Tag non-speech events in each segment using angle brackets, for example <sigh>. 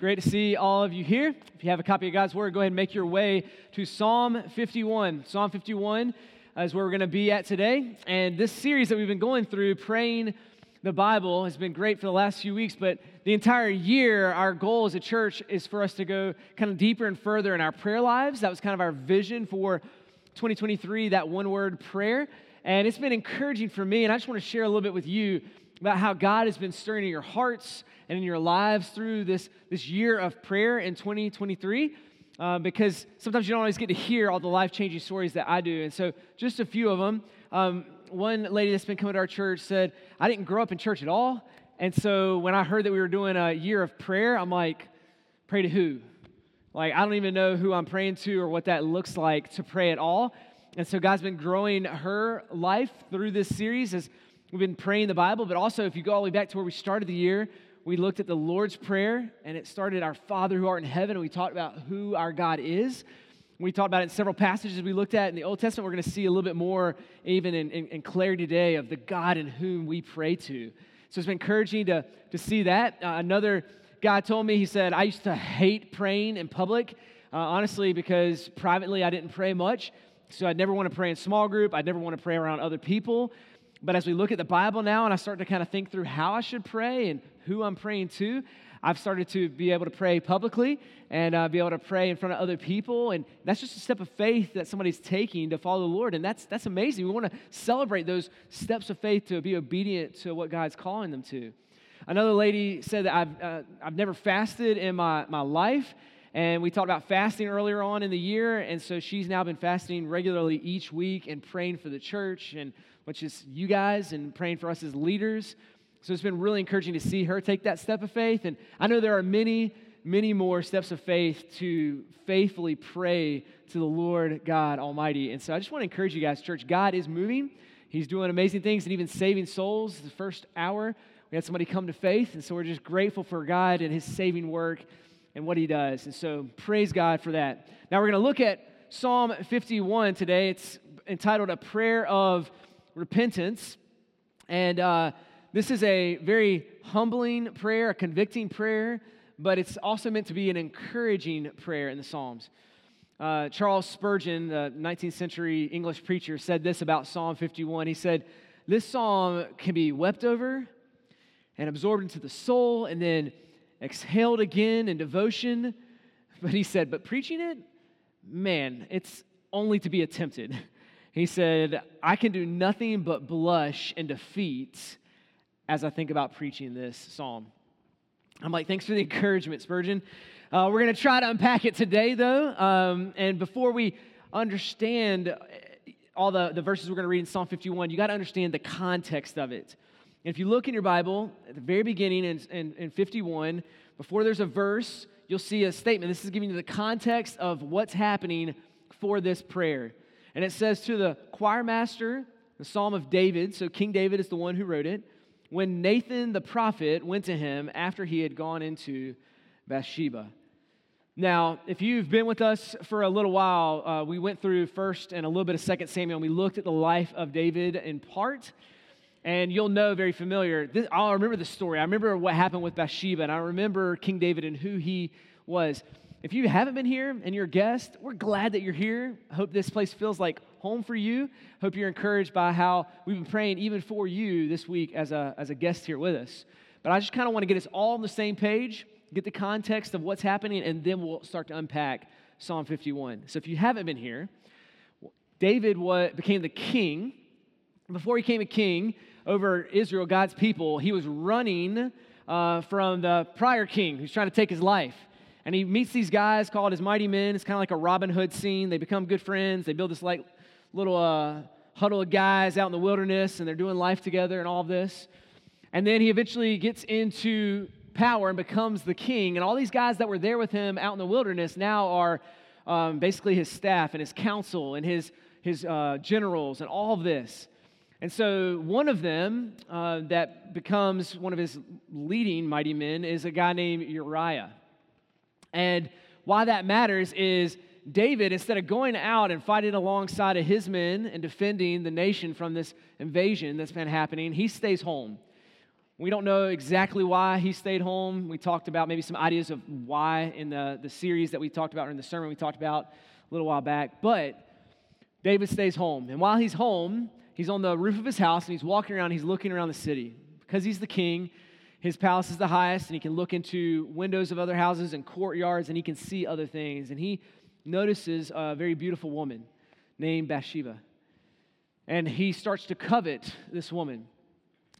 Great to see all of you here. If you have a copy of God's Word, go ahead and make your way to Psalm 51. Psalm 51 is where we're going to be at today. And this series that we've been going through, praying the Bible, has been great for the last few weeks. But the entire year, our goal as a church is for us to go kind of deeper and further in our prayer lives. That was kind of our vision for 2023, that one word prayer. And it's been encouraging for me. And I just want to share a little bit with you about how God has been stirring in your hearts and in your lives through this, this year of prayer in 2023. Uh, because sometimes you don't always get to hear all the life changing stories that I do. And so, just a few of them. Um, one lady that's been coming to our church said, I didn't grow up in church at all. And so, when I heard that we were doing a year of prayer, I'm like, pray to who? Like, I don't even know who I'm praying to or what that looks like to pray at all. And so, God's been growing her life through this series as we've been praying the Bible. But also, if you go all the way back to where we started the year, we looked at the Lord's Prayer, and it started our Father who art in heaven, and we talked about who our God is. We talked about it in several passages we looked at in the Old Testament. We're going to see a little bit more, even in, in, in clarity today, of the God in whom we pray to. So it's been encouraging to, to see that. Uh, another guy told me, he said, I used to hate praying in public, uh, honestly, because privately I didn't pray much. So I'd never want to pray in small group. I'd never want to pray around other people. But as we look at the Bible now and I start to kind of think through how I should pray and who I'm praying to, I've started to be able to pray publicly and uh, be able to pray in front of other people. And that's just a step of faith that somebody's taking to follow the Lord. And that's, that's amazing. We want to celebrate those steps of faith to be obedient to what God's calling them to. Another lady said that I've, uh, I've never fasted in my, my life. And we talked about fasting earlier on in the year. And so she's now been fasting regularly each week and praying for the church and which is you guys and praying for us as leaders. So it's been really encouraging to see her take that step of faith. And I know there are many, many more steps of faith to faithfully pray to the Lord God Almighty. And so I just want to encourage you guys, church, God is moving. He's doing amazing things and even saving souls. The first hour, we had somebody come to faith. And so we're just grateful for God and his saving work and what he does. And so praise God for that. Now we're going to look at Psalm 51 today. It's entitled A Prayer of repentance. And uh, this is a very humbling prayer, a convicting prayer, but it's also meant to be an encouraging prayer in the Psalms. Uh, Charles Spurgeon, the 19th century English preacher, said this about Psalm 51. He said, This psalm can be wept over and absorbed into the soul and then exhaled again in devotion. But he said, But preaching it, man, it's only to be attempted. He said, I can do nothing but blush and defeat as I think about preaching this psalm. I'm like, thanks for the encouragement, Spurgeon. Uh, we're going to try to unpack it today, though. Um, and before we understand all the, the verses we're going to read in Psalm 51, you got to understand the context of it. And if you look in your Bible, at the very beginning in, in, in 51, before there's a verse, you'll see a statement. This is giving you the context of what's happening for this prayer. And it says to the choir master, the Psalm of David, so King David is the one who wrote it, when Nathan the prophet went to him after he had gone into Bathsheba. Now, if you've been with us for a little while, uh, we went through first and a little bit of Second Samuel, and we looked at the life of David in part. And you'll know very familiar. This, I remember the story. I remember what happened with Bathsheba, and I remember King David and who he was. If you haven't been here and you're a guest, we're glad that you're here. Hope this place feels like home for you. Hope you're encouraged by how we've been praying even for you this week as a, as a guest here with us. But I just kind of want to get us all on the same page, get the context of what's happening, and then we'll start to unpack Psalm 51. So if you haven't been here, David became the king. Before he became a king over Israel, God's people, he was running uh, from the prior king who's trying to take his life. And he meets these guys called his mighty men. It's kind of like a Robin Hood scene. They become good friends. They build this like little uh, huddle of guys out in the wilderness, and they're doing life together and all of this. And then he eventually gets into power and becomes the king. And all these guys that were there with him out in the wilderness now are um, basically his staff and his council and his, his uh, generals and all of this. And so, one of them uh, that becomes one of his leading mighty men is a guy named Uriah. And why that matters is David, instead of going out and fighting alongside of his men and defending the nation from this invasion that's been happening, he stays home. We don't know exactly why he stayed home. We talked about maybe some ideas of why in the, the series that we talked about, or in the sermon we talked about a little while back. But David stays home. And while he's home, he's on the roof of his house and he's walking around, he's looking around the city. Because he's the king, his palace is the highest, and he can look into windows of other houses and courtyards, and he can see other things. And he notices a very beautiful woman named Bathsheba. And he starts to covet this woman.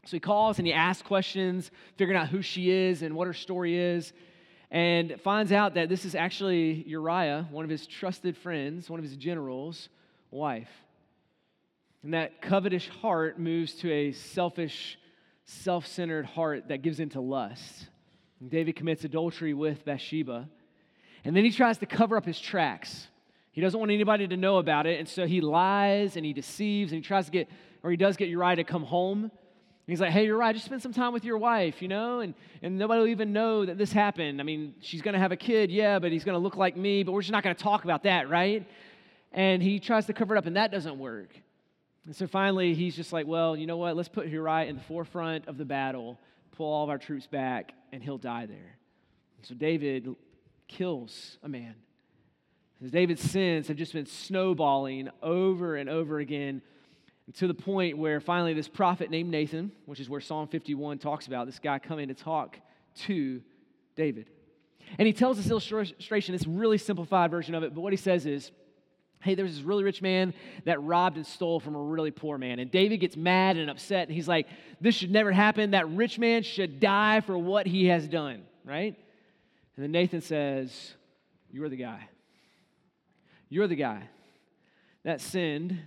So he calls and he asks questions, figuring out who she is and what her story is, and finds out that this is actually Uriah, one of his trusted friends, one of his generals' wife. And that covetous heart moves to a selfish, self centered heart that gives into lust. And David commits adultery with Bathsheba. And then he tries to cover up his tracks. He doesn't want anybody to know about it. And so he lies and he deceives and he tries to get, or he does get Uriah to come home And he's like, hey, you're just spend some time with your wife, you know, and, and nobody will even know that this happened. I mean, she's going to have a kid, yeah, but he's going to look like me, but we're just not going to talk about that, right? And he tries to cover it up, and that doesn't work. And so finally, he's just like, well, you know what? Let's put Uriah in the forefront of the battle, pull all of our troops back, and he'll die there. And so David kills a man. David's sins have just been snowballing over and over again to the point where finally this prophet named Nathan, which is where Psalm 51 talks about, this guy coming to talk to David. And he tells this illustration, this really simplified version of it, but what he says is, hey, there's this really rich man that robbed and stole from a really poor man. And David gets mad and upset, and he's like, this should never happen. That rich man should die for what he has done, right? And then Nathan says, You're the guy. You're the guy that sinned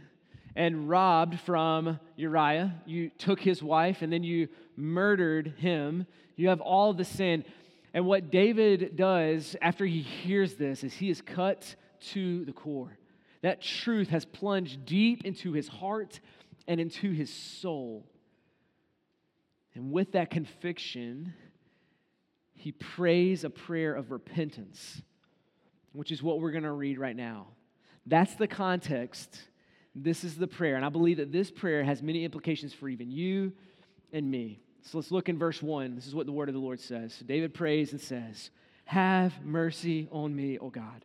and robbed from Uriah. You took his wife and then you murdered him. You have all the sin. And what David does after he hears this is he is cut to the core. That truth has plunged deep into his heart and into his soul. And with that conviction, he prays a prayer of repentance, which is what we're going to read right now. That's the context this is the prayer. And I believe that this prayer has many implications for even you and me. So let's look in verse 1. This is what the word of the Lord says. David prays and says, Have mercy on me, O God.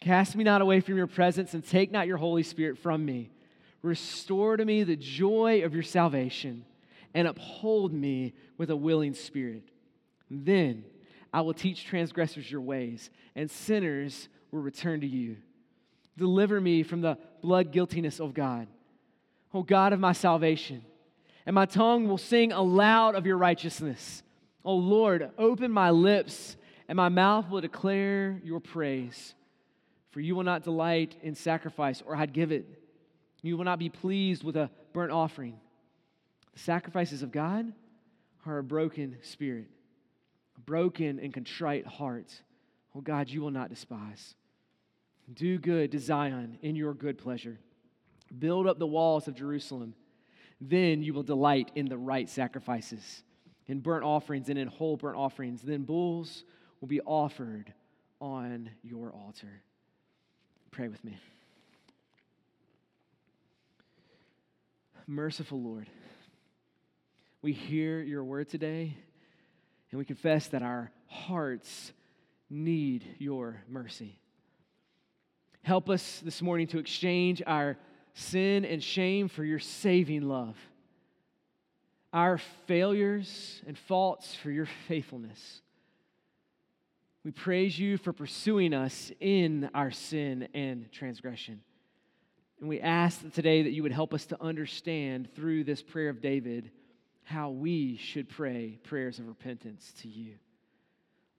Cast me not away from your presence and take not your Holy Spirit from me. Restore to me the joy of your salvation and uphold me with a willing spirit. Then I will teach transgressors your ways, and sinners will return to you. Deliver me from the blood guiltiness of God. O God of my salvation. And my tongue will sing aloud of your righteousness. O Lord, open my lips, and my mouth will declare your praise. For you will not delight in sacrifice, or I'd give it. You will not be pleased with a burnt offering. The sacrifices of God are a broken spirit, a broken and contrite heart. Oh God, you will not despise. Do good to Zion in your good pleasure. Build up the walls of Jerusalem. Then you will delight in the right sacrifices, in burnt offerings and in whole burnt offerings. Then bulls will be offered on your altar. Pray with me. Merciful Lord, we hear your word today and we confess that our hearts need your mercy. Help us this morning to exchange our sin and shame for your saving love, our failures and faults for your faithfulness. We praise you for pursuing us in our sin and transgression. And we ask today that you would help us to understand through this prayer of David how we should pray prayers of repentance to you.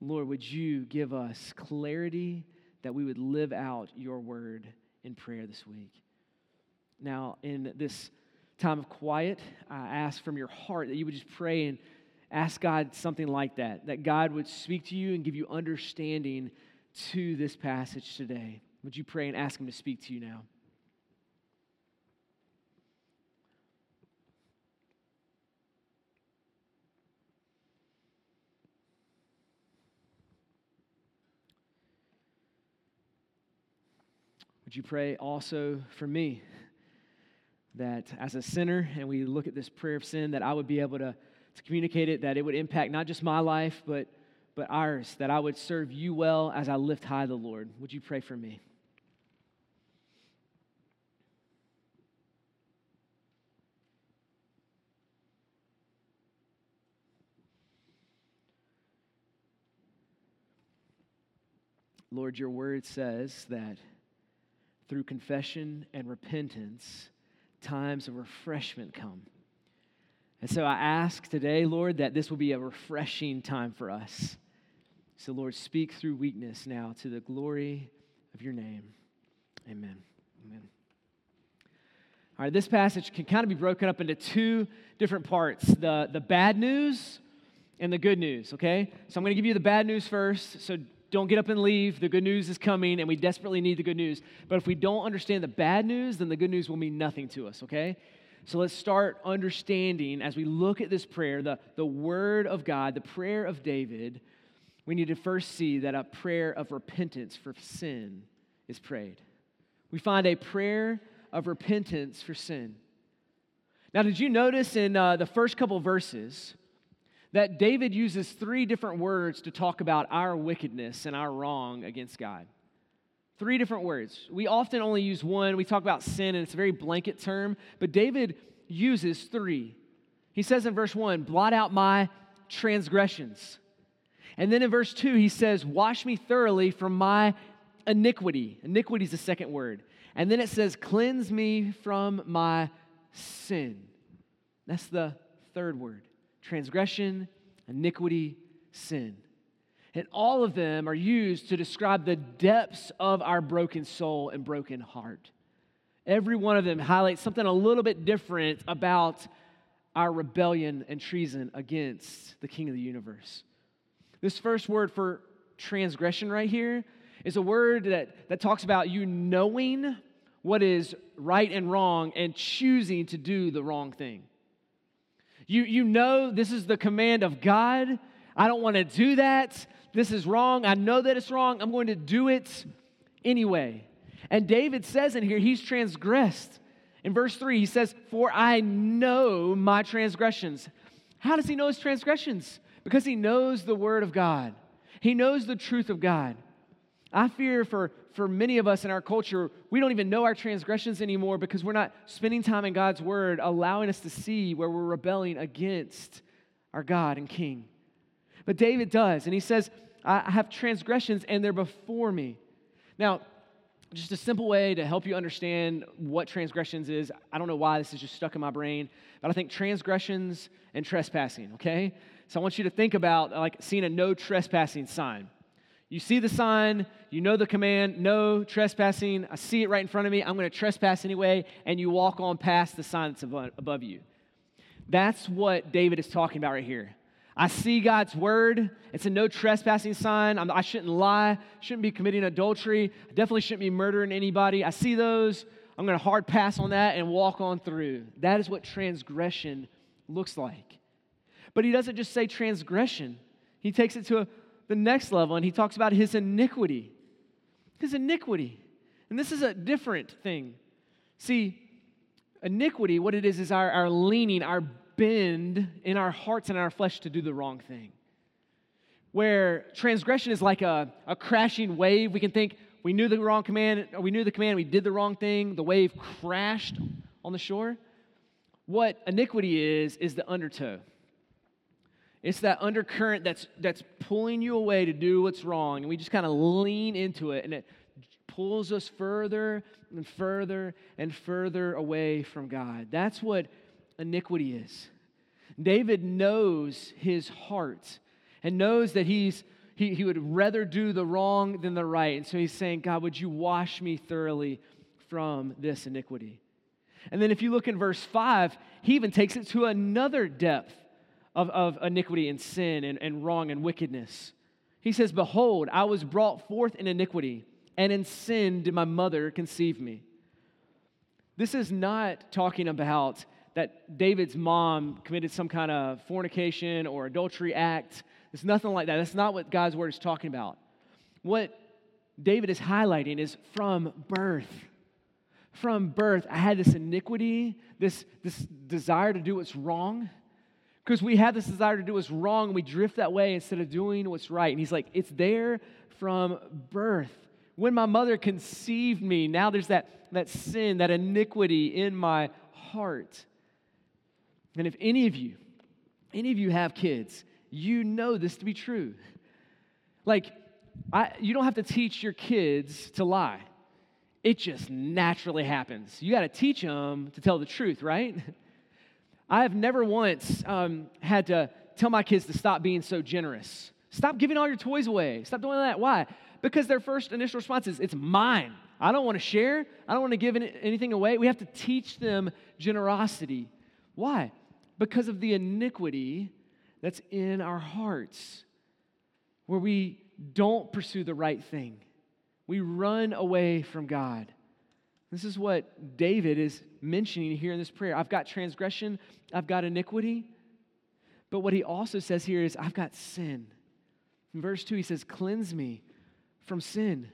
Lord, would you give us clarity that we would live out your word in prayer this week? Now, in this time of quiet, I ask from your heart that you would just pray and ask God something like that, that God would speak to you and give you understanding to this passage today. Would you pray and ask Him to speak to you now? Would you pray also for me that as a sinner, and we look at this prayer of sin, that I would be able to, to communicate it, that it would impact not just my life, but, but ours, that I would serve you well as I lift high the Lord? Would you pray for me? Lord, your word says that through confession and repentance, times of refreshment come. And so I ask today, Lord, that this will be a refreshing time for us. So, Lord, speak through weakness now to the glory of your name. Amen. Amen. All right, this passage can kind of be broken up into two different parts the, the bad news and the good news, okay? So I'm going to give you the bad news first. So don't get up and leave. The good news is coming, and we desperately need the good news. But if we don't understand the bad news, then the good news will mean nothing to us, okay? So let's start understanding as we look at this prayer, the, the word of God, the prayer of David. We need to first see that a prayer of repentance for sin is prayed. We find a prayer of repentance for sin. Now, did you notice in uh, the first couple verses, that David uses three different words to talk about our wickedness and our wrong against God. Three different words. We often only use one. We talk about sin, and it's a very blanket term, but David uses three. He says in verse one, blot out my transgressions. And then in verse two, he says, wash me thoroughly from my iniquity. Iniquity is the second word. And then it says, cleanse me from my sin. That's the third word transgression, iniquity, sin. And all of them are used to describe the depths of our broken soul and broken heart. Every one of them highlights something a little bit different about our rebellion and treason against the King of the universe. This first word for transgression right here is a word that, that talks about you knowing what is right and wrong and choosing to do the wrong thing. You, you know this is the command of God. I don't want to do that. This is wrong. I know that it's wrong. I'm going to do it anyway. And David says in here, he's transgressed. In verse 3, he says, For I know my transgressions. How does he know his transgressions? Because he knows the word of God, he knows the truth of God. I fear for, for many of us in our culture, we don't even know our transgressions anymore because we're not spending time in God's Word, allowing us to see where we're rebelling against our God and King. But David does, and he says, I have transgressions and they're before me. Now, just a simple way to help you understand what transgressions is. I don't know why this is just stuck in my brain, but I think transgressions and trespassing, okay? So I want you to think about like seeing a no trespassing sign. You see the sign, you know the command, no trespassing. I see it right in front of me. I'm going to trespass anyway, and you walk on past the sign that's above you. That's what David is talking about right here. I see God's word. It's a no trespassing sign. I'm, I should not lie, shouldn't be committing adultery, I definitely shouldn't be murdering anybody. I see those. I'm going to hard pass on that and walk on through. That is what transgression looks like. But he doesn't just say transgression, he takes it to a the next level and he talks about his iniquity. His iniquity. And this is a different thing. See, iniquity, what it is, is our, our leaning, our bend in our hearts and our flesh to do the wrong thing. Where transgression is like a, a crashing wave. We can think we knew the wrong command, we knew the command, we did the wrong thing, the wave crashed on the shore. What iniquity is, is the undertow. It's that undercurrent that's, that's pulling you away to do what's wrong. And we just kind of lean into it, and it pulls us further and further and further away from God. That's what iniquity is. David knows his heart and knows that he's, he, he would rather do the wrong than the right. And so he's saying, God, would you wash me thoroughly from this iniquity? And then if you look in verse 5, he even takes it to another depth of, of iniquity and sin and, and wrong and wickedness. He says, Behold, I was brought forth in iniquity, and in sin did my mother conceive me. This is not talking about that David's mom committed some kind of fornication or adultery act. It's nothing like that. That's not what God's word is talking about. What David is highlighting is from birth. From birth, I had this iniquity, this, this desire to do what's wrong. Because we have this desire to do what's wrong, and we drift that way instead of doing what's right. And he's like, it's there from birth. When my mother conceived me, now there's that, that sin, that iniquity in my heart. And if any of you, any of you have kids, you know this to be true. Like, I, you don't have to teach your kids to lie. It just naturally happens. You got to teach them to tell the truth, right? <laughs> I have never once um, had to tell my kids to stop being so generous. Stop giving all your toys away. Stop doing that. Why? Because their first initial response is, it's mine. I don't want to share. I don't want to give anything away. We have to teach them generosity. Why? Because of the iniquity that's in our hearts, where we don't pursue the right thing. We run away from God. This is what David is mentioning here in this prayer. I've got transgression, I've got iniquity. But what he also says here is, I've got sin. In verse 2, he says, Cleanse me from sin.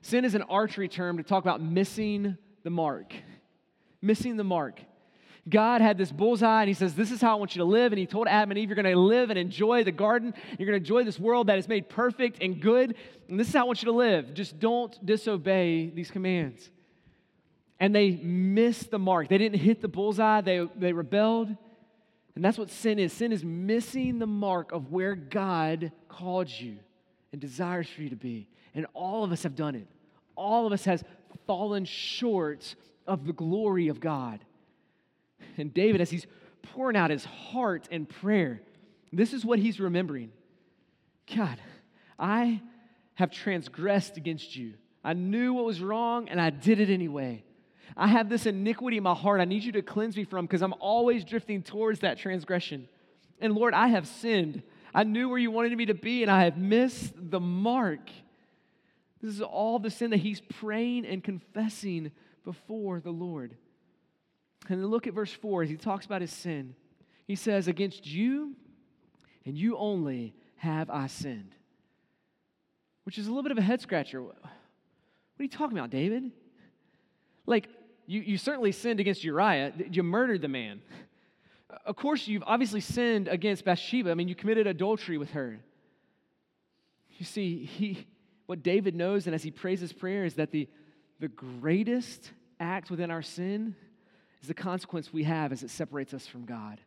Sin is an archery term to talk about missing the mark. Missing the mark. God had this bullseye and he says, This is how I want you to live. And he told Adam and Eve, You're going to live and enjoy the garden. You're going to enjoy this world that is made perfect and good. And this is how I want you to live. Just don't disobey these commands. And they missed the mark. They didn't hit the bullseye, they, they rebelled. And that's what sin is sin is missing the mark of where God called you and desires for you to be. And all of us have done it. All of us has fallen short of the glory of God. And David, as he's pouring out his heart and prayer, this is what he's remembering God, I have transgressed against you. I knew what was wrong and I did it anyway. I have this iniquity in my heart I need you to cleanse me from because I'm always drifting towards that transgression. And Lord, I have sinned. I knew where you wanted me to be and I have missed the mark. This is all the sin that he's praying and confessing before the Lord. And then look at verse 4 as he talks about his sin. He says, Against you and you only have I sinned. Which is a little bit of a head scratcher. What are you talking about, David? Like, you, you certainly sinned against Uriah. You murdered the man. Of course, you've obviously sinned against Bathsheba. I mean, you committed adultery with her. You see, he, what David knows, and as he prays his prayer, is that the, the greatest act within our sin is the consequence we have as it separates us from God.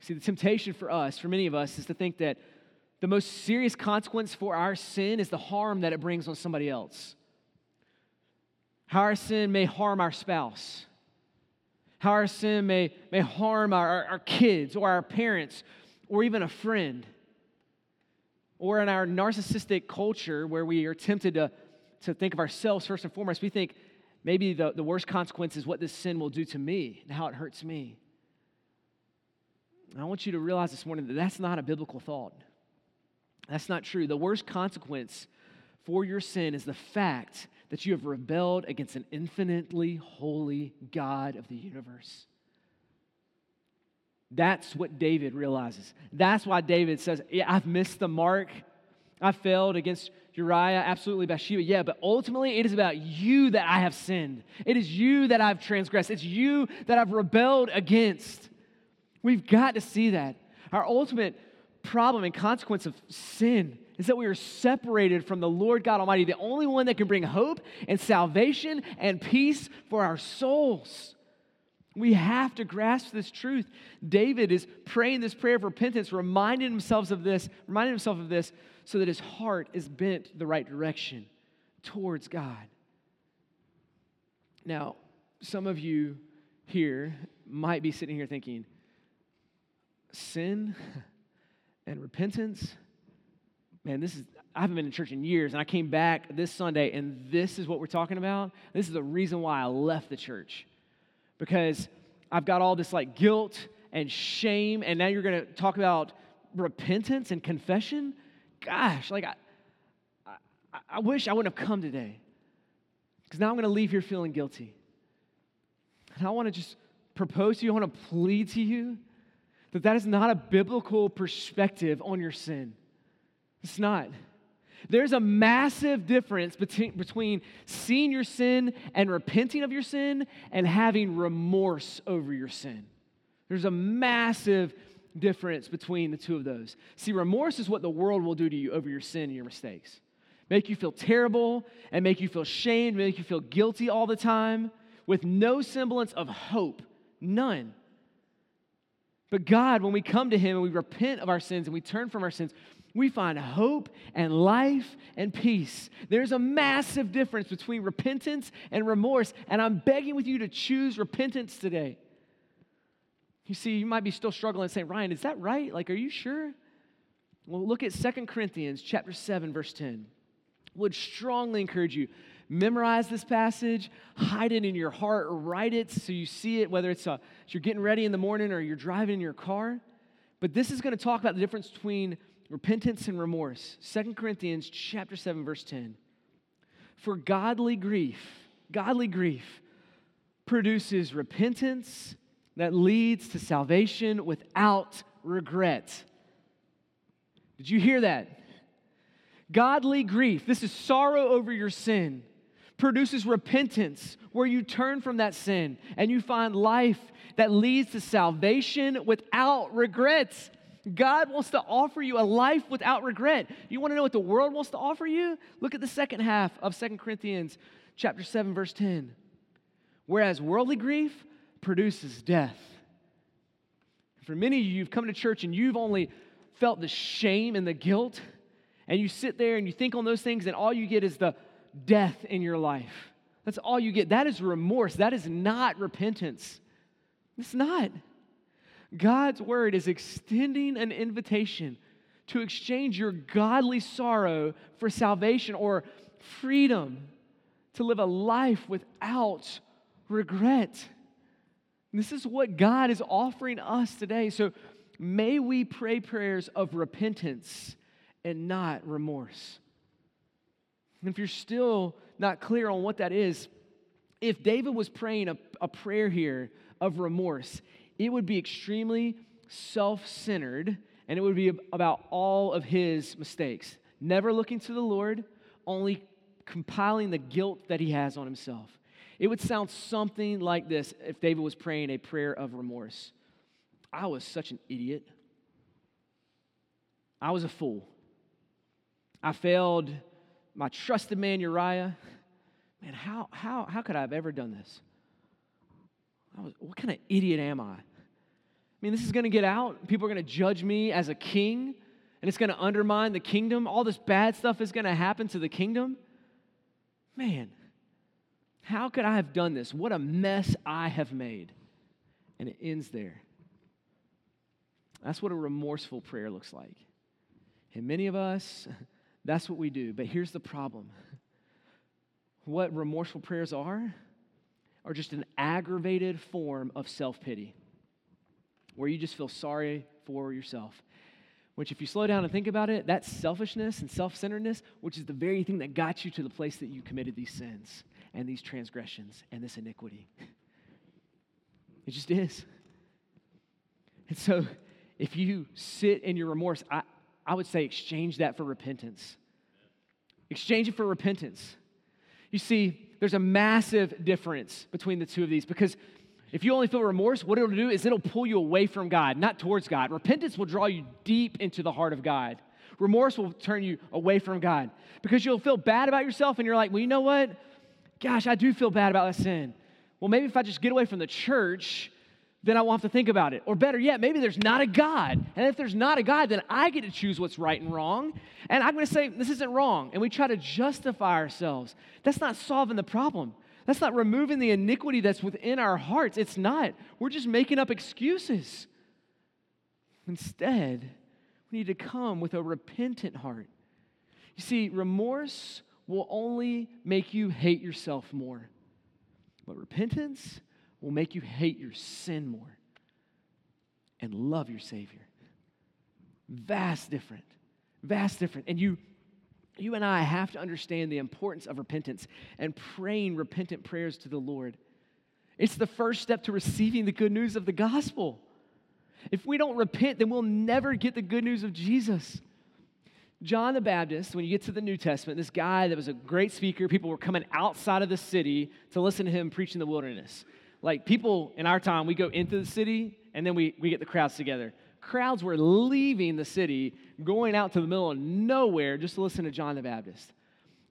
See, the temptation for us, for many of us, is to think that the most serious consequence for our sin is the harm that it brings on somebody else. How our sin may harm our spouse, how our sin may, may harm our, our, kids or our parents or even a friend. Or in our narcissistic culture where we are tempted to, to think of ourselves first and foremost, we think maybe the, the worst consequence is what this sin will do to me and how it hurts me. I want you to realize this morning that that's not a biblical thought. That's not true. The worst consequence for your sin is the fact that you have rebelled against an infinitely holy God of the universe. That's what David realizes. That's why David says, Yeah, I've missed the mark. I failed against Uriah, absolutely Bathsheba. Yeah, but ultimately it is about you that I have sinned. It is you that I've transgressed. It's you that I've rebelled against. We've got to see that. Our ultimate problem and consequence of sin is that we are separated from the Lord God Almighty, the only one that can bring hope and salvation and peace for our souls. We have to grasp this truth. David is praying this prayer of repentance, reminding himself of this, reminding himself of this, so that his heart is bent the right direction towards God. Now, some of you here might be sitting here thinking, sin <laughs> and repentance, man, this is, I haven't been in church in years, and I came back this Sunday, and this is what we're talking about. This is the reason why I left the church because I've got all this like guilt and shame, and now you're going to talk about repentance and confession. Gosh, like I, I, I wish I wouldn't have come today because now I'm going to leave here feeling guilty. And I want to just propose to you, I want to plead to you that that is not a biblical perspective on your sin. It's not. There's a massive difference between, between seeing your sin and repenting of your sin and having remorse over your sin. There's a massive difference between the two of those. See, remorse is what the world will do to you over your sin and your mistakes. Make you feel terrible and make you feel shamed, make you feel guilty all the time with no semblance of hope. None. But God, when we come to Him and we repent of our sins and we turn from our sins, we find hope and life and peace. There's a massive difference between repentance and remorse, and I'm begging with you to choose repentance today. You see, you might be still struggling and saying, Ryan, is that right? Like, are you sure? Well, look at Second Corinthians chapter 7, verse 10. Would strongly encourage you, memorize this passage, hide it in your heart, write it so you see it, whether it's uh, a, you're getting ready in the morning or you're driving in your car. But this is going to talk about the difference between repentance and remorse. Second Corinthians chapter 7 verse 10. For godly grief, godly grief produces repentance that leads to salvation without regret. Did you hear that? Godly grief, this is sorrow over your sin, produces repentance where you turn from that sin and you find life that leads to salvation without regrets. God wants to offer you a life without regret. You want to know what the world wants to offer you? Look at the second half of Second Corinthians chapter 7 verse 10. Whereas worldly grief produces death. For many of you, you've come to church and you've only felt the shame and the guilt, and you sit there and you think on those things, and all you get is the death in your life. That's all you get. That is remorse. That is not repentance. It's not. God's word is extending an invitation to exchange your godly sorrow for salvation or freedom to live a life without regret. This is what God is offering us today. So may we pray prayers of repentance and not remorse. And if you're still not clear on what that is, if David was praying a, a prayer here of remorse, it would be extremely self centered and it would be about all of his mistakes. Never looking to the Lord, only compiling the guilt that he has on himself. It would sound something like this if David was praying a prayer of remorse. I was such an idiot. I was a fool. I failed my trusted man Uriah. Man, how, how, how could I have ever done this? I Was, what kind of idiot am I? I mean, this is going to get out. People are going to judge me as a king, and it's going to undermine the kingdom. All this bad stuff is going to happen to the kingdom. Man, how could I have done this? What a mess I have made. And it ends there. That's what a remorseful prayer looks like. And many of us, <laughs> that's what we do. But here's the problem <laughs> what remorseful prayers are, are just an aggravated form of self pity where you just feel sorry for yourself. Which, if you slow down and think about it, that's selfishness and self centeredness, which is the very thing that got you to the place that you committed these sins and these transgressions and this iniquity. <laughs> It just is. And so, if you sit in your remorse, I, I would say exchange that for repentance. Exchange it for repentance. You see, there's a massive difference between the two of these because if you only feel remorse, what it'll do is it'll pull you away from God, not towards God. Repentance will draw you deep into the heart of God. Remorse will turn you away from God because you'll feel bad about yourself and you're like, well, you know what? Gosh, I do feel bad about that sin. Well, maybe if I just get away from the church, then I won't have to think about it. Or better yet, maybe there's not a God. And if there's not a God, then I get to choose what's right and wrong. And I'm going to say, this isn't wrong. And we try to justify ourselves. That's not solving the problem. That's not removing the iniquity that's within our hearts. It's not. We're just making up excuses. Instead, we need to come with a repentant heart. You see, remorse will only make you hate yourself more. But repentance will make you hate your sin more and love your Savior. Vast different. Vast different. And you you and I have to understand the importance of repentance and praying repentant prayers to the Lord. It's the first step to receiving the good news of the gospel. If we don't repent, then we'll never get the good news of Jesus. John the Baptist, when you get to the New Testament, this guy that was a great speaker, people were coming outside of the city to listen to him preach in the wilderness. Like people in our time, we go into the city and then we, we get the crowds together. Crowds were leaving the city, going out to the middle of nowhere just to listen to John the Baptist.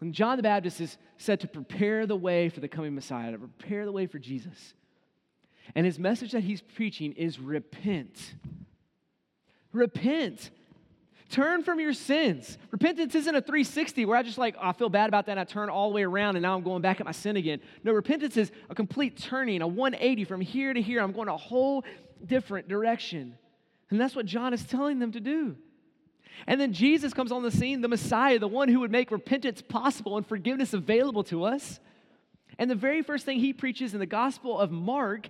And John the Baptist is said to prepare the way for the coming Messiah, to prepare the way for Jesus. And his message that he's preaching is repent. Repent. Turn from your sins. Repentance isn't a 360 where I just like, oh, I feel bad about that, and I turn all the way around, and now I'm going back at my sin again. No, repentance is a complete turning, a 180 from here to here. I'm going a whole different direction. And that's what John is telling them to do. And then Jesus comes on the scene, the Messiah, the one who would make repentance possible and forgiveness available to us. And the very first thing he preaches in the Gospel of Mark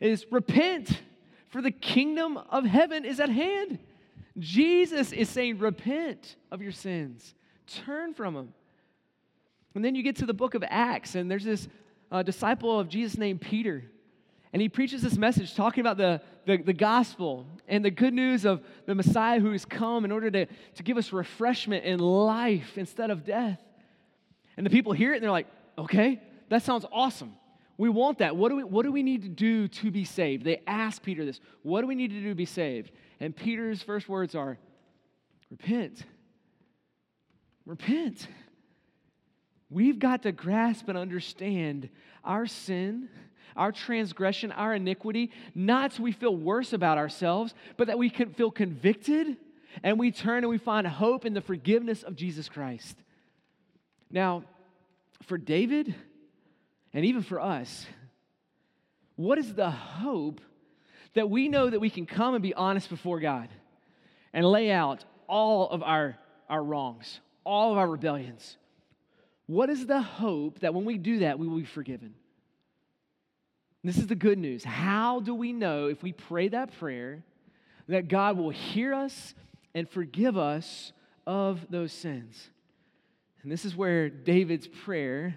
is repent, for the kingdom of heaven is at hand. Jesus is saying, repent of your sins, turn from them. And then you get to the book of Acts, and there's this uh, disciple of Jesus named Peter. And he preaches this message talking about the, the, the, gospel and the good news of the Messiah who has come in order to, to give us refreshment in life instead of death. And the people hear it and they're like, okay, that sounds awesome. We want that. What do we, what do we need to do to be saved? They ask Peter this What do we need to do to be saved? And Peter's first words are repent. Repent. We've got to grasp and understand our sin, our transgression, our iniquity, not so we feel worse about ourselves, but that we can feel convicted and we turn and we find hope in the forgiveness of Jesus Christ. Now, for David, and even for us, what is the hope that we know that we can come and be honest before God and lay out all of our, our wrongs, all of our rebellions? What is the hope that when we do that, we will be forgiven? This is the good news. How do we know if we pray that prayer that God will hear us and forgive us of those sins? And this is where David's prayer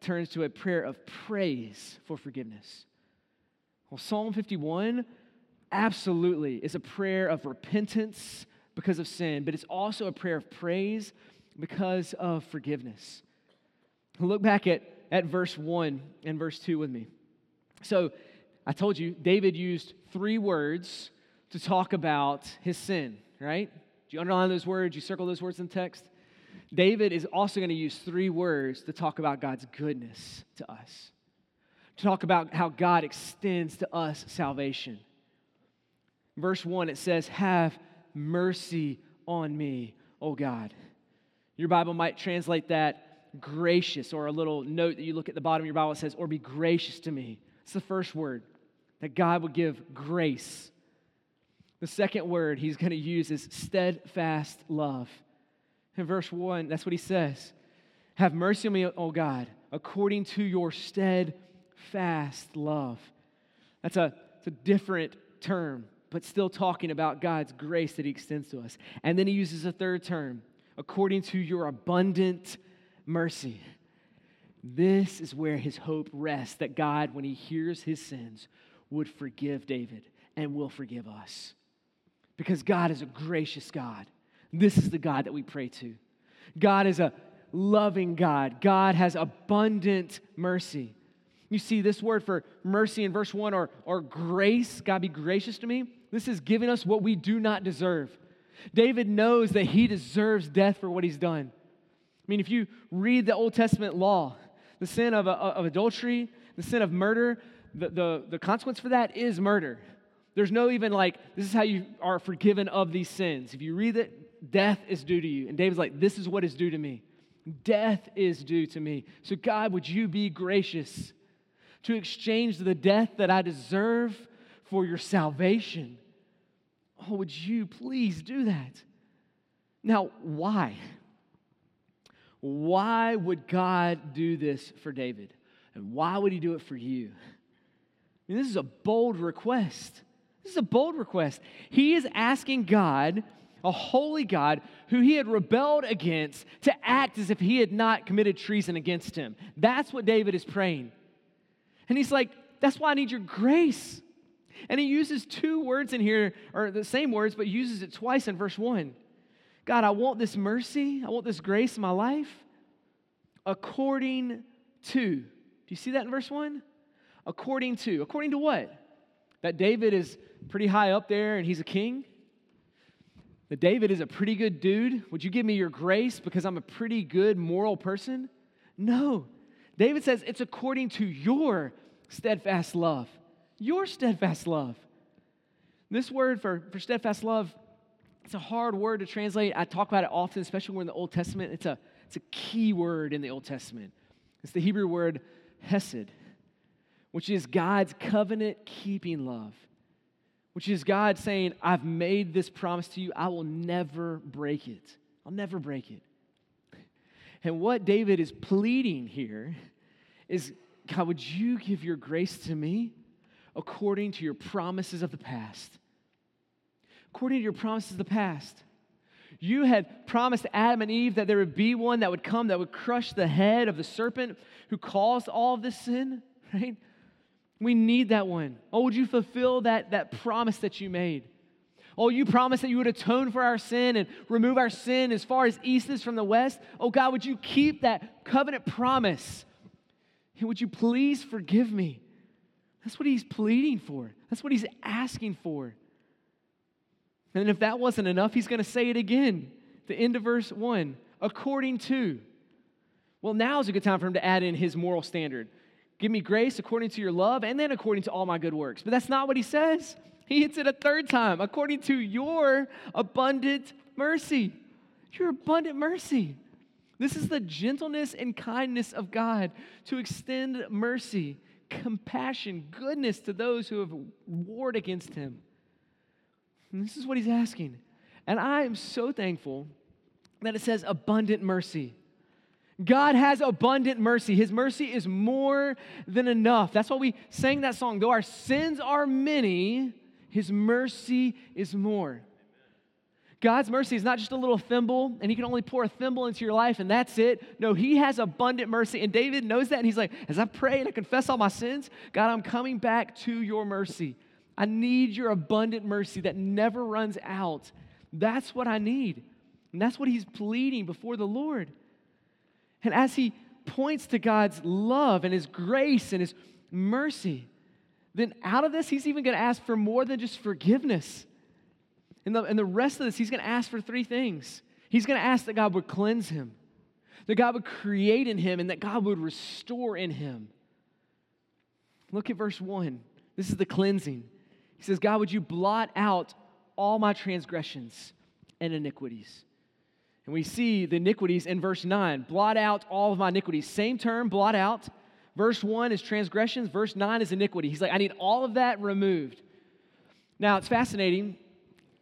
turns to a prayer of praise for forgiveness. Well, Psalm 51 absolutely is a prayer of repentance because of sin, but it's also a prayer of praise because of forgiveness. Look back at, at verse 1 and verse 2 with me. So, I told you, David used three words to talk about his sin, right? Do you underline those words? You circle those words in the text? David is also going to use three words to talk about God's goodness to us, to talk about how God extends to us salvation. Verse 1, it says, Have mercy on me, O God. Your Bible might translate that gracious, or a little note that you look at the bottom of your Bible says, Or be gracious to me. It's the first word, that God would give grace. The second word he's going to use is steadfast love. In verse 1, that's what he says Have mercy on me, O God, according to your steadfast love. That's a, that's a different term, but still talking about God's grace that he extends to us. And then he uses a third term, according to your abundant mercy. This is where his hope rests that God, when he hears his sins, would forgive David and will forgive us. Because God is a gracious God. This is the God that we pray to. God is a loving God. God has abundant mercy. You see this word for mercy in verse 1 or, or grace, God be gracious to me. This is giving us what we do not deserve. David knows that he deserves death for what he's done. I mean, if you read the Old Testament law, the sin of, uh, of adultery, The sin of murder, the, the, the consequence for that is murder. There's no even like, this is how you are forgiven of these sins. If you read it, death is due to you. And David's like, this is what is due to me. Death is due to me. So, God, would you be gracious to exchange the death that I deserve for your salvation? Oh, would you please do that? Now, why? Why would God do this for David? And why would he do it for you? I mean, this is a bold request. This is a bold request. He is asking God, a holy God, who he had rebelled against, to act as if he had not committed treason against him. That's what David is praying. And he's like, That's why I need your grace. And he uses two words in here, or the same words, but uses it twice in verse 1. God, I want this mercy, I want this grace in my life according to. Do you see that in verse 1? According to. According to what? That David is pretty high up there and he's a king? That David is a pretty good dude? Would you give me your grace because I'm a pretty good moral person? No. David says it's according to your steadfast love. Your steadfast love. This word for, for steadfast love, it's a hard word to translate. I talk about it often, especially when in the Old Testament. It's a, it's a key word in the Old Testament. It's the Hebrew word hesed, which is God's covenant keeping love, which is God saying, I've made this promise to you. I will never break it. I'll never break it. And what David is pleading here is God, would you give your grace to me according to your promises of the past? According to your promises of the past. You had promised Adam and Eve that there would be one that would come that would crush the head of the serpent who caused all of this sin, <laughs> right? We need that one. Oh, would you fulfill that, that promise that you made? Oh, you promised that you would atone for our sin and remove our sin as far as east is from the west. Oh, God, would you keep that covenant promise? And would you please forgive me? That's what he's pleading for. That's what he's asking for. And if that wasn't enough, he's going to say it again. The end of verse 1 according to. Well, now is a good time for him to add in his moral standard. Give me grace according to your love and then according to all my good works. But that's not what he says. He hits it a third time according to your abundant mercy. Your abundant mercy. This is the gentleness and kindness of God to extend mercy, compassion, goodness to those who have warred against him. And this is what he's asking. And I am so thankful that it says abundant mercy. God has abundant mercy. His mercy is more than enough. That's why we sang that song. Though our sins are many, his mercy is more. God's mercy is not just a little thimble, and He can only pour a thimble into your life, and that's it. No, He has abundant mercy. And David knows that, and he's like, as I pray and I confess all my sins, God, I'm coming back to your mercy. I need your abundant mercy that never runs out. That's what I need. And that's what he's pleading before the Lord. And as he points to God's love and his grace and his mercy, then out of this, he's even going to ask for more than just forgiveness. In the, in the rest of this, he's going to ask for three things. He's going to ask that God would cleanse him, that God would create in him, and that God would restore in him. Look at verse 1. This is the cleansing. He says, God, would you blot out all my transgressions and iniquities? And we see the iniquities in verse 9 blot out all of my iniquities. Same term, blot out. Verse 1 is transgressions, verse 9 is iniquity. He's like, I need all of that removed. Now, it's fascinating.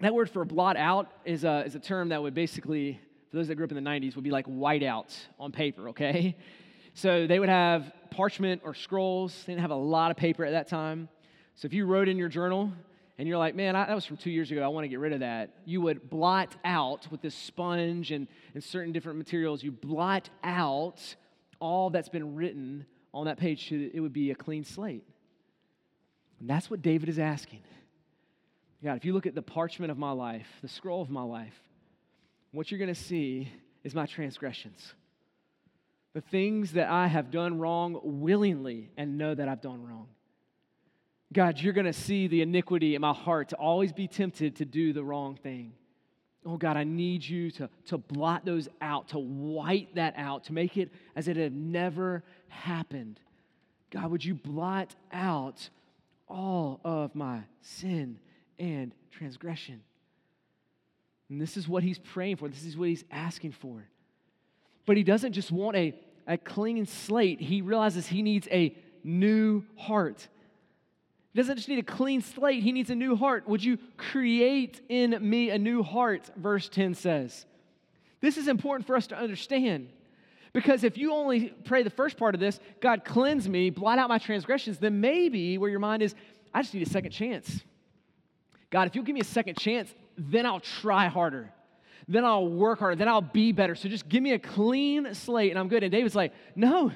That word for blot out is a, is a term that would basically, for those that grew up in the 90s, would be like white out on paper, okay? So they would have parchment or scrolls. They didn't have a lot of paper at that time. So if you wrote in your journal and you're like, man, I, that was from two years ago, I want to get rid of that, you would blot out with this sponge and, and certain different materials, you blot out all that's been written on that page so that it would be a clean slate. And that's what David is asking. God, if you look at the parchment of my life, the scroll of my life, what you're going to see is my transgressions. The things that I have done wrong willingly and know that I've done wrong. God, you're going to see the iniquity in my heart to always be tempted to do the wrong thing. Oh, God, I need you to, to blot those out, to white that out, to make it as it had never happened. God, would you blot out all of my sin and transgression? And this is what he's praying for. This is what he's asking for. But he doesn't just want a, a clean slate, he realizes he needs a new heart. He doesn't just need a clean slate, he needs a new heart. Would you create in me a new heart? Verse 10 says. This is important for us to understand. Because if you only pray the first part of this, God cleanse me, blot out my transgressions, then maybe where your mind is, I just need a second chance. God, if you'll give me a second chance, then I'll try harder. Then I'll work harder. Then I'll be better. So just give me a clean slate and I'm good. And David's like, no,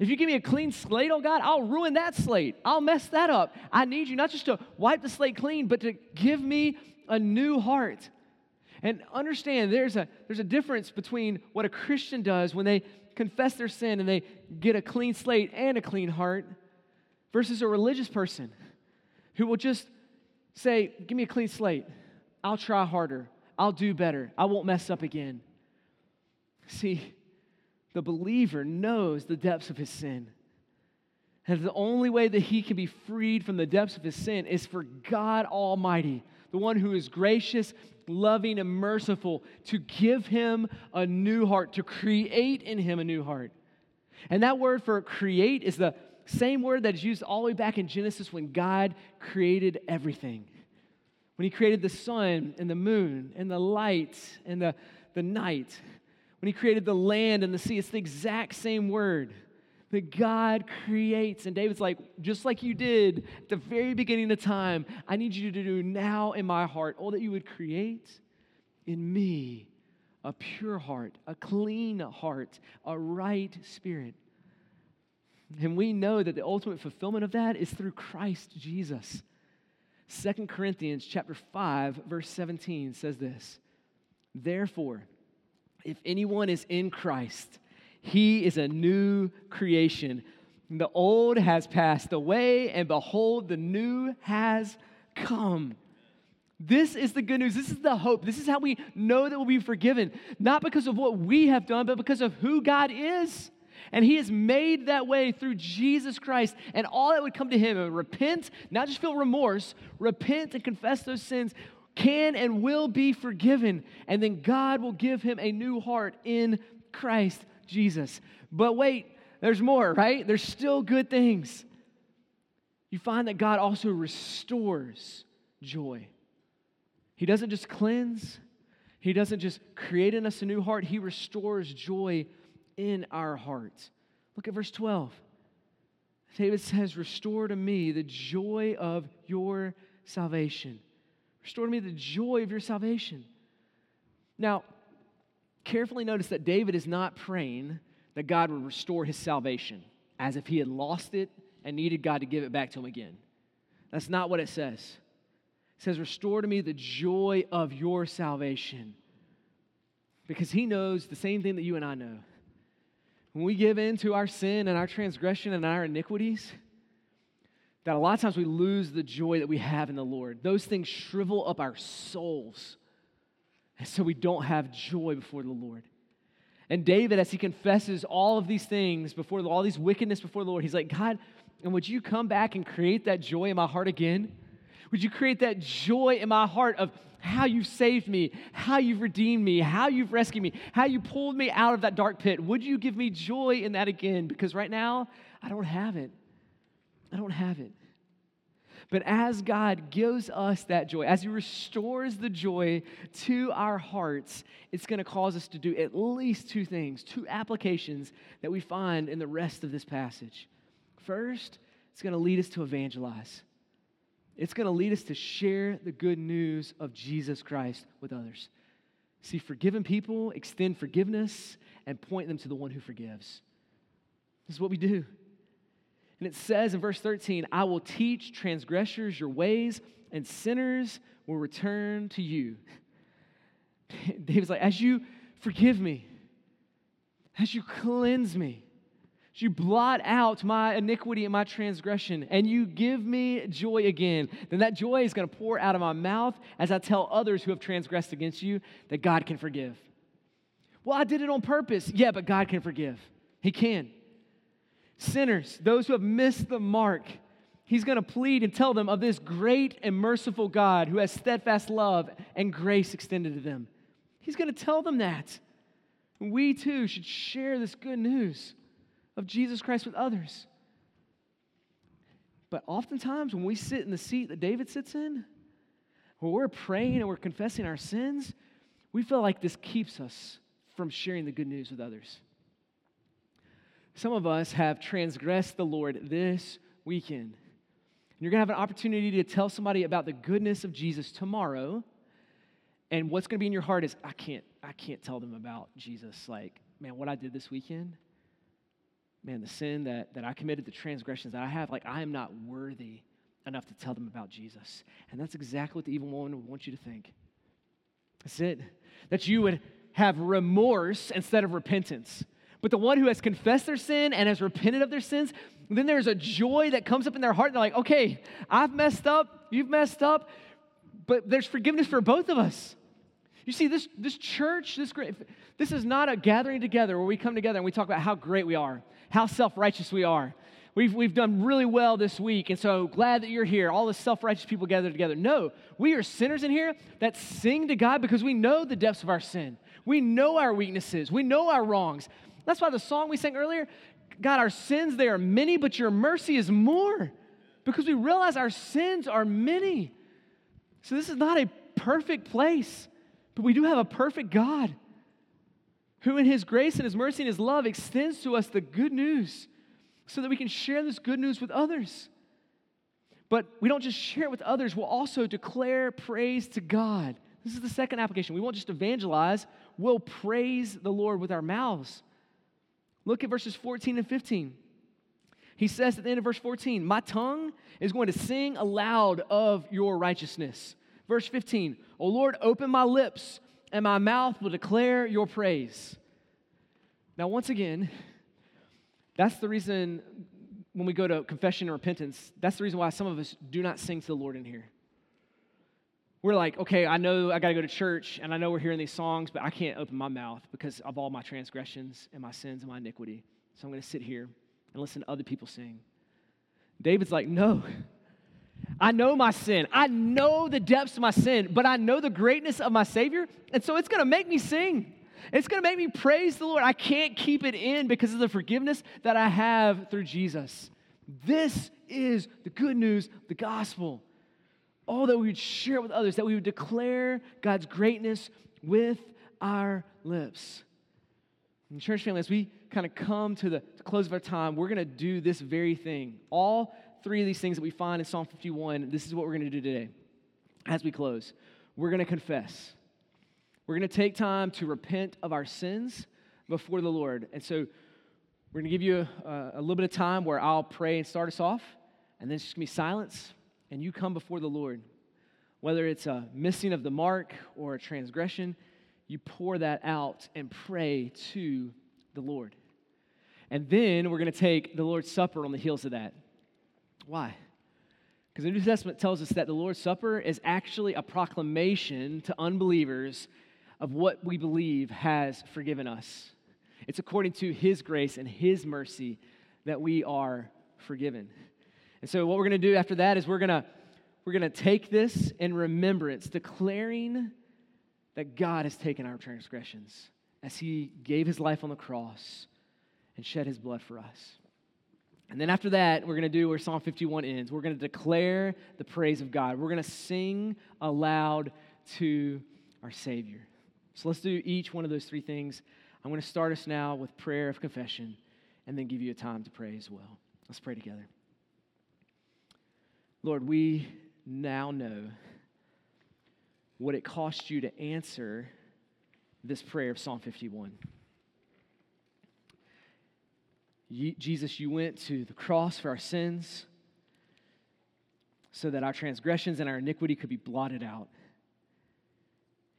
if you give me a clean slate, oh God, I'll ruin that slate. I'll mess that up. I need you not just to wipe the slate clean, but to give me a new heart. And understand there's a, there's a difference between what a Christian does when they confess their sin and they get a clean slate and a clean heart versus a religious person who will just say, Give me a clean slate. I'll try harder. I'll do better. I won't mess up again. See, the believer knows the depths of his sin. And the only way that he can be freed from the depths of his sin is for God Almighty, the one who is gracious, loving, and merciful, to give him a new heart, to create in him a new heart. And that word for create is the same word that is used all the way back in Genesis when God created everything. When he created the sun and the moon and the light and the, the night when he created the land and the sea. It's the exact same word that God creates. And David's like, just like you did at the very beginning of time, I need you to do now in my heart. all that you would create in me a pure heart, a clean heart, a right spirit. And we know that the ultimate fulfillment of that is through Christ Jesus. Second Corinthians chapter 5 verse 17 says this. Therefore, if anyone is in Christ, he is a new creation. The old has passed away, and behold, the new has come. This is the good news. This is the hope. This is how we know that we'll be forgiven, not because of what we have done, but because of who God is. And He has made that way through Jesus Christ. And all that would come to Him and repent, not just feel remorse, repent and confess those sins, can and will be forgiven. And then God will give him a new heart in Christ Jesus. But wait, there's more, right? There's still good things. You find that God also restores joy. He doesn't just cleanse, He doesn't just create in us a new heart, He restores joy in our hearts. Look at verse 12. David says, Restore to me the joy of your salvation. Restore to me the joy of your salvation. Now, carefully notice that David is not praying that God would restore his salvation as if he had lost it and needed God to give it back to him again. That's not what it says. It says, Restore to me the joy of your salvation. Because he knows the same thing that you and I know. When we give in to our sin and our transgression and our iniquities, that a lot of times we lose the joy that we have in the Lord. Those things shrivel up our souls. And so we don't have joy before the Lord. And David, as he confesses all of these things before all these wickedness before the Lord, he's like, God, and would you come back and create that joy in my heart again? Would you create that joy in my heart of how you saved me, how you've redeemed me, how you've rescued me, how you pulled me out of that dark pit? Would you give me joy in that again? Because right now, I don't have it. I don't have it. But as God gives us that joy, as He restores the joy to our hearts, it's going to cause us to do at least two things, two applications that we find in the rest of this passage. First, it's going to lead us to evangelize. It's going to lead us to share the good news of Jesus Christ with others. See, forgiven people extend forgiveness and point them to the one who forgives. This is what we do. And it says in verse 13, I will teach transgressors your ways, and sinners will return to you. <laughs> David's like, as you forgive me, as you cleanse me, as you blot out my iniquity and my transgression, and you give me joy again, then that joy is going to pour out of my mouth as I tell others who have transgressed against you that God can forgive. Well, I did it on purpose. Yeah, but God can forgive. He can. Sinners, those who have missed the mark. He's going to plead and tell them of this great and merciful God who has steadfast love and grace extended to them. He's going to tell them that. We too should share this good news of Jesus Christ with others. But oftentimes, when we sit in the seat that David sits in, when we're praying and we're confessing our sins, we feel like this keeps us from sharing the good news with others. Some of us have transgressed the Lord this weekend. And you're going to have an opportunity to tell somebody about the goodness of Jesus tomorrow. And what's going to be in your heart is I can't I can't tell them about Jesus like, man, what I did this weekend, man, the sin that, that I committed, the transgressions that I have, like, I am not worthy enough to tell them about Jesus. And that's exactly what the evil one would want you to think. That's it. That you would have remorse instead of repentance. But the one who has confessed their sin and has repented of their sins, then there's a joy that comes up in their heart. They're like, okay, I've messed up, you've messed up, but there's forgiveness for both of us. You see, this, this church, this, this is not a gathering together where we come together and we talk about how great we are how self righteous we are. We've, we've done really well this week, and so glad that you're here. All the self righteous people gathered together. No, we are sinners in here that sing to God because we know the depths of our sin. We know our weaknesses, we know our wrongs. That's why the song we sang earlier God, our sins, they are many, but your mercy is more because we realize our sins are many. So this is not a perfect place, but we do have a perfect God who in his grace and his mercy and his love extends to us the good news so that we can share this good news with others. But we don't just share it with others, we'll also declare praise to God. This is the second application. We won't just evangelize, we'll praise the Lord with our mouths. Look at verses 14 and 15. He says at the end of verse 14, My tongue is going to sing aloud of your righteousness. Verse 15, O Lord, open my lips and my mouth will declare your praise. Now, once again, that's the reason when we go to confession and repentance, that's the reason why some of us do not sing to the Lord in here. We're like, okay, I know I got to go to church and I know we're hearing these songs, but I can't open my mouth because of all my transgressions and my sins and my iniquity. So I'm going to sit here and listen to other people sing. David's like, no, I know my sin. I know the depths of my sin, but I know the greatness of my Savior. And so it's going to make me sing. It's going to make me praise the Lord. I can't keep it in because of the forgiveness that I have through Jesus. This is the good news, the gospel. Oh, that we would share it with others, that we would declare God's greatness with our lips. And church family, as we kind of come to the close of our time, we're going to do this very thing. All three of these things that we find in Psalm 51, this is what we're going to do today as we close. We're going to confess. We're going to take time to repent of our sins before the Lord. And so we're going to give you a, a little bit of time where I'll pray and start us off, and then it's just going to be silence, and you come before the Lord. Whether it's a missing of the mark or a transgression, you pour that out and pray to the Lord. And then we're going to take the Lord's Supper on the heels of that. Why? Because the New Testament tells us that the Lord's Supper is actually a proclamation to unbelievers of what we believe has forgiven us. It's according to His grace and His mercy that we are forgiven. And so, what we're going to do after that is we're going to we're going to take this in remembrance, declaring that God has taken our transgressions as He gave His life on the cross and shed His blood for us. And then after that, we're going to do where Psalm 51 ends. We're going to declare the praise of God. We're going to sing aloud to our Savior. So let's do each one of those three things. I'm going to start us now with prayer of confession and then give you a time to pray as well. Let's pray together. Lord, we now know what it cost you to answer this prayer of Psalm 51. Jesus, you went to the cross for our sins so that our transgressions and our iniquity could be blotted out.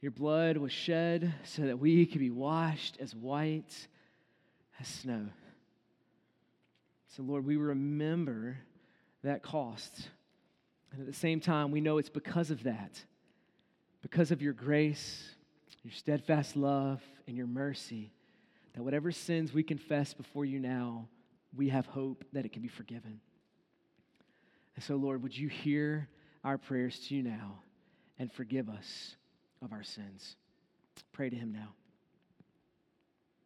Your blood was shed so that we could be washed as white as snow. So, Lord, we remember that cost. And at the same time, we know it's because of that, because of your grace, your steadfast love, and your mercy that whatever sins we confess before you now, we have hope that it can be forgiven. And so, Lord, would you hear our prayers to you now and forgive us of our sins? Pray to him now.